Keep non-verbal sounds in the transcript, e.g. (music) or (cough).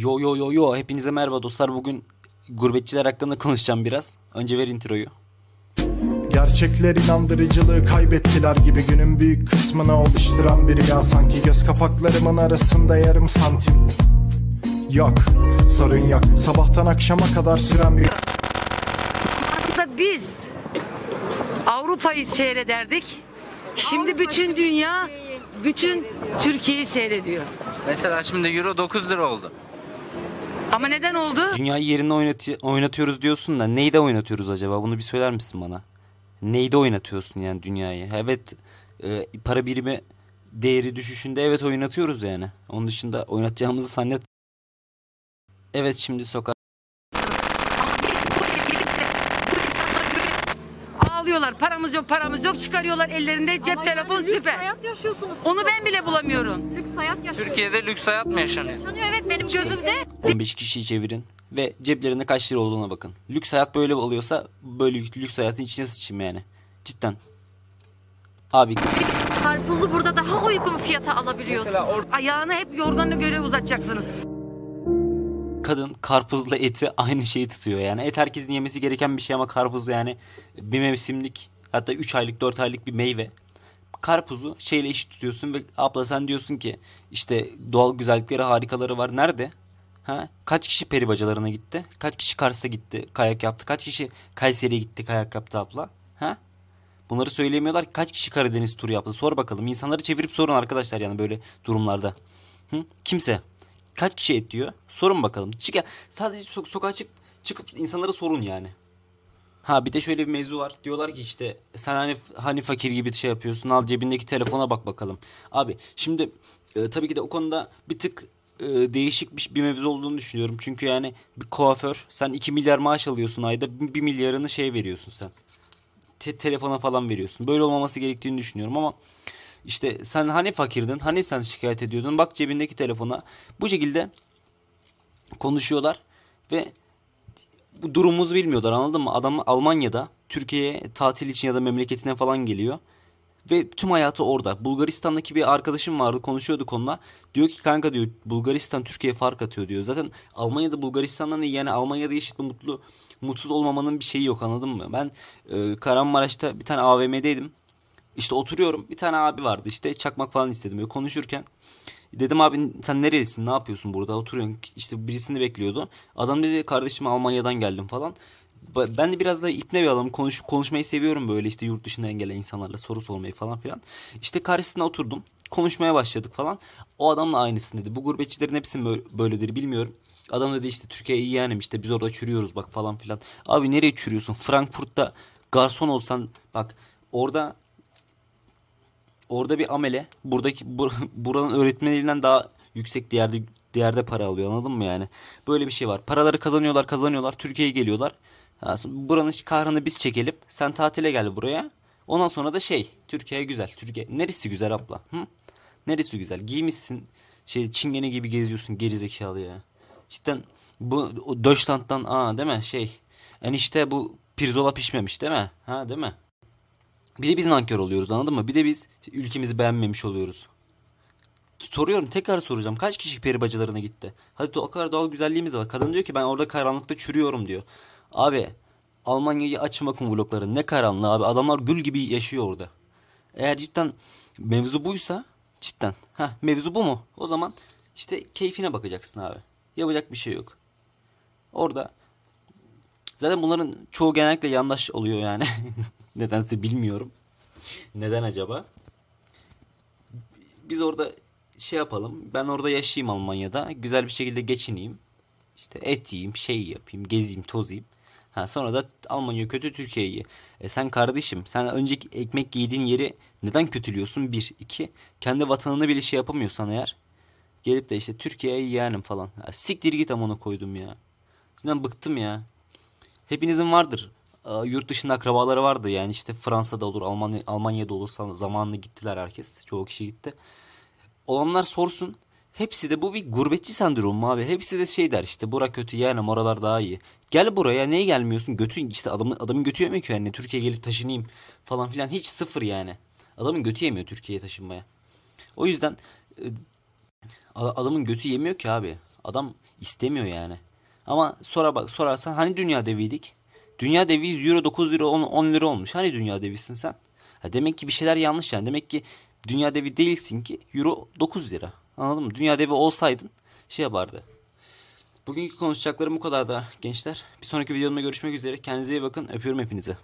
Yo yo yo yo hepinize merhaba dostlar bugün gurbetçiler hakkında konuşacağım biraz. Önce ver introyu. Gerçekler inandırıcılığı kaybettiler gibi günün büyük kısmını oluşturan bir rüya sanki göz kapaklarımın arasında yarım santim. Yok, sorun yok. Sabahtan akşama kadar süren bir Aslında biz Avrupa'yı seyrederdik. Şimdi bütün dünya bütün Türkiye'yi seyrediyor. Mesela şimdi euro 9 lira oldu. Ama neden oldu? Dünyayı yerine oynatı- oynatıyoruz diyorsun da neyde oynatıyoruz acaba bunu bir söyler misin bana? Neyde oynatıyorsun yani dünyayı? Evet e, para birimi değeri düşüşünde evet oynatıyoruz yani. Onun dışında oynatacağımızı zannet. Evet şimdi sokak. Ağlıyorlar. Paramız yok, paramız yok. Çıkarıyorlar ellerinde cep Ama telefon yani lüks süper. hayat yaşıyorsunuz. Onu ben bile bulamıyorum. Lüks hayat yaşıyorsunuz. Türkiye'de lüks hayat mı yaşanıyor? Yaşanıyor evet benim gözümde. 15 kişiyi çevirin ve ceplerinde kaç lira olduğuna bakın. Lüks hayat böyle oluyorsa böyle lüks hayatın içine sıçayım yani. Cidden. Abi Karpuzu burada daha uygun fiyata alabiliyorsun. Ayağını hep yorganına göre uzatacaksınız. Kadın karpuzla eti aynı şeyi tutuyor yani. Et herkesin yemesi gereken bir şey ama karpuz yani bir mevsimlik hatta 3 aylık 4 aylık bir meyve. Karpuzu şeyle eşit tutuyorsun ve abla sen diyorsun ki işte doğal güzellikleri harikaları var. Nerede? Ha? Kaç kişi peri bacalarına gitti? Kaç kişi Kars'a gitti kayak yaptı? Kaç kişi Kayseri'ye gitti kayak yaptı abla? Ha? Bunları söyleyemiyorlar. ki. Kaç kişi Karadeniz turu yaptı? Sor bakalım. İnsanları çevirip sorun arkadaşlar yani böyle durumlarda. Hı? Kimse. Kaç kişi et diyor? Sorun bakalım. Çık ya. Sadece so- sokağa çık çıkıp insanlara sorun yani. Ha bir de şöyle bir mevzu var. Diyorlar ki işte sen hani hani fakir gibi şey yapıyorsun. Al cebindeki telefona bak bakalım. Abi şimdi e, tabii ki de o konuda bir tık e, değişik bir, bir mevzu olduğunu düşünüyorum. Çünkü yani bir kuaför sen 2 milyar maaş alıyorsun ayda 1 milyarını şey veriyorsun sen. Te- telefona falan veriyorsun. Böyle olmaması gerektiğini düşünüyorum ama işte sen hani fakirdin? Hani sen şikayet ediyordun? Bak cebindeki telefona. Bu şekilde konuşuyorlar ve bu durumumuzu bilmiyorlar anladın mı? Adam Almanya'da Türkiye'ye tatil için ya da memleketine falan geliyor. Ve tüm hayatı orada. Bulgaristan'daki bir arkadaşım vardı konuşuyorduk onunla. Diyor ki kanka diyor Bulgaristan Türkiye'ye fark atıyor diyor. Zaten Almanya'da Bulgaristan'dan iyi yani Almanya'da yaşayıp mutlu mutsuz olmamanın bir şeyi yok anladın mı? Ben e, Kahramanmaraş'ta bir tane AVM'deydim. İşte oturuyorum bir tane abi vardı işte çakmak falan istedim böyle konuşurken. Dedim abi sen nerelisin ne yapıyorsun burada oturuyorsun işte birisini bekliyordu. Adam dedi kardeşim Almanya'dan geldim falan. Ben de biraz da ipne bir adamım konuş, konuşmayı seviyorum böyle işte yurt dışından gelen insanlarla soru sormayı falan filan. İşte karşısına oturdum konuşmaya başladık falan. O adamla aynısın dedi bu gurbetçilerin hepsi böyledir bilmiyorum. Adam dedi işte Türkiye iyi yani işte biz orada çürüyoruz bak falan filan. Abi nereye çürüyorsun Frankfurt'ta garson olsan bak orada orada bir amele buradaki bu, (laughs) buranın öğretmeninden daha yüksek değerde değerde para alıyor anladın mı yani? Böyle bir şey var. Paraları kazanıyorlar kazanıyorlar Türkiye'ye geliyorlar. Buranın kahrını biz çekelim. Sen tatile gel buraya. Ondan sonra da şey Türkiye güzel. Türkiye neresi güzel abla? Hı? Neresi güzel? Giymişsin şey çingene gibi geziyorsun gerizekalı ya. Cidden bu Deutschland'dan aa değil mi? Şey enişte bu pirzola pişmemiş değil mi? Ha değil mi? Bir de biz nankör oluyoruz anladın mı? Bir de biz ülkemizi beğenmemiş oluyoruz. Soruyorum tekrar soracağım. Kaç kişi peri bacalarına gitti? Hadi o kadar doğal güzelliğimiz var. Kadın diyor ki ben orada karanlıkta çürüyorum diyor. Abi Almanya'yı açın bakın vlogları. Ne karanlığı abi. Adamlar gül gibi yaşıyor orada. Eğer cidden mevzu buysa cidden. ha mevzu bu mu? O zaman işte keyfine bakacaksın abi. Yapacak bir şey yok. Orada Zaten bunların çoğu genellikle yandaş oluyor yani. (laughs) Nedense bilmiyorum. Neden acaba? Biz orada şey yapalım. Ben orada yaşayayım Almanya'da. Güzel bir şekilde geçineyim. İşte et yiyeyim, şey yapayım, gezeyim, tozayım. Ha, sonra da Almanya kötü Türkiye iyi. E sen kardeşim sen önceki ekmek yediğin yeri neden kötülüyorsun? Bir. iki Kendi vatanını bile şey yapamıyorsan eğer. Gelip de işte Türkiye'ye yeğenim falan. Ya, siktir git amına koydum ya. Cidden bıktım ya. Hepinizin vardır. Aa, Yurt dışında akrabaları vardı yani işte Fransa'da olur, Almanya, Almanya'da olursa zamanında gittiler herkes. Çoğu kişi gitti. Olanlar sorsun. Hepsi de bu bir gurbetçi sendromu abi. Hepsi de şey der işte bura kötü yani oralar daha iyi. Gel buraya niye gelmiyorsun? Götün işte adamın adamın götü yemiyor ki yani Türkiye'ye gelip taşınayım falan filan hiç sıfır yani. Adamın götü yemiyor Türkiye'ye taşınmaya. O yüzden e, adamın götü yemiyor ki abi. Adam istemiyor yani. Ama sonra bak sorarsan hani dünya deviydik? Dünya deviyiz euro 9 lira 10, 10 lira olmuş. Hani dünya devisin sen? Ha demek ki bir şeyler yanlış yani. Demek ki dünya devi değilsin ki euro 9 lira. Anladın mı? Dünya devi olsaydın şey yapardı. Bugünkü konuşacaklarım bu kadar da gençler. Bir sonraki videomda görüşmek üzere. Kendinize iyi bakın. Öpüyorum hepinize.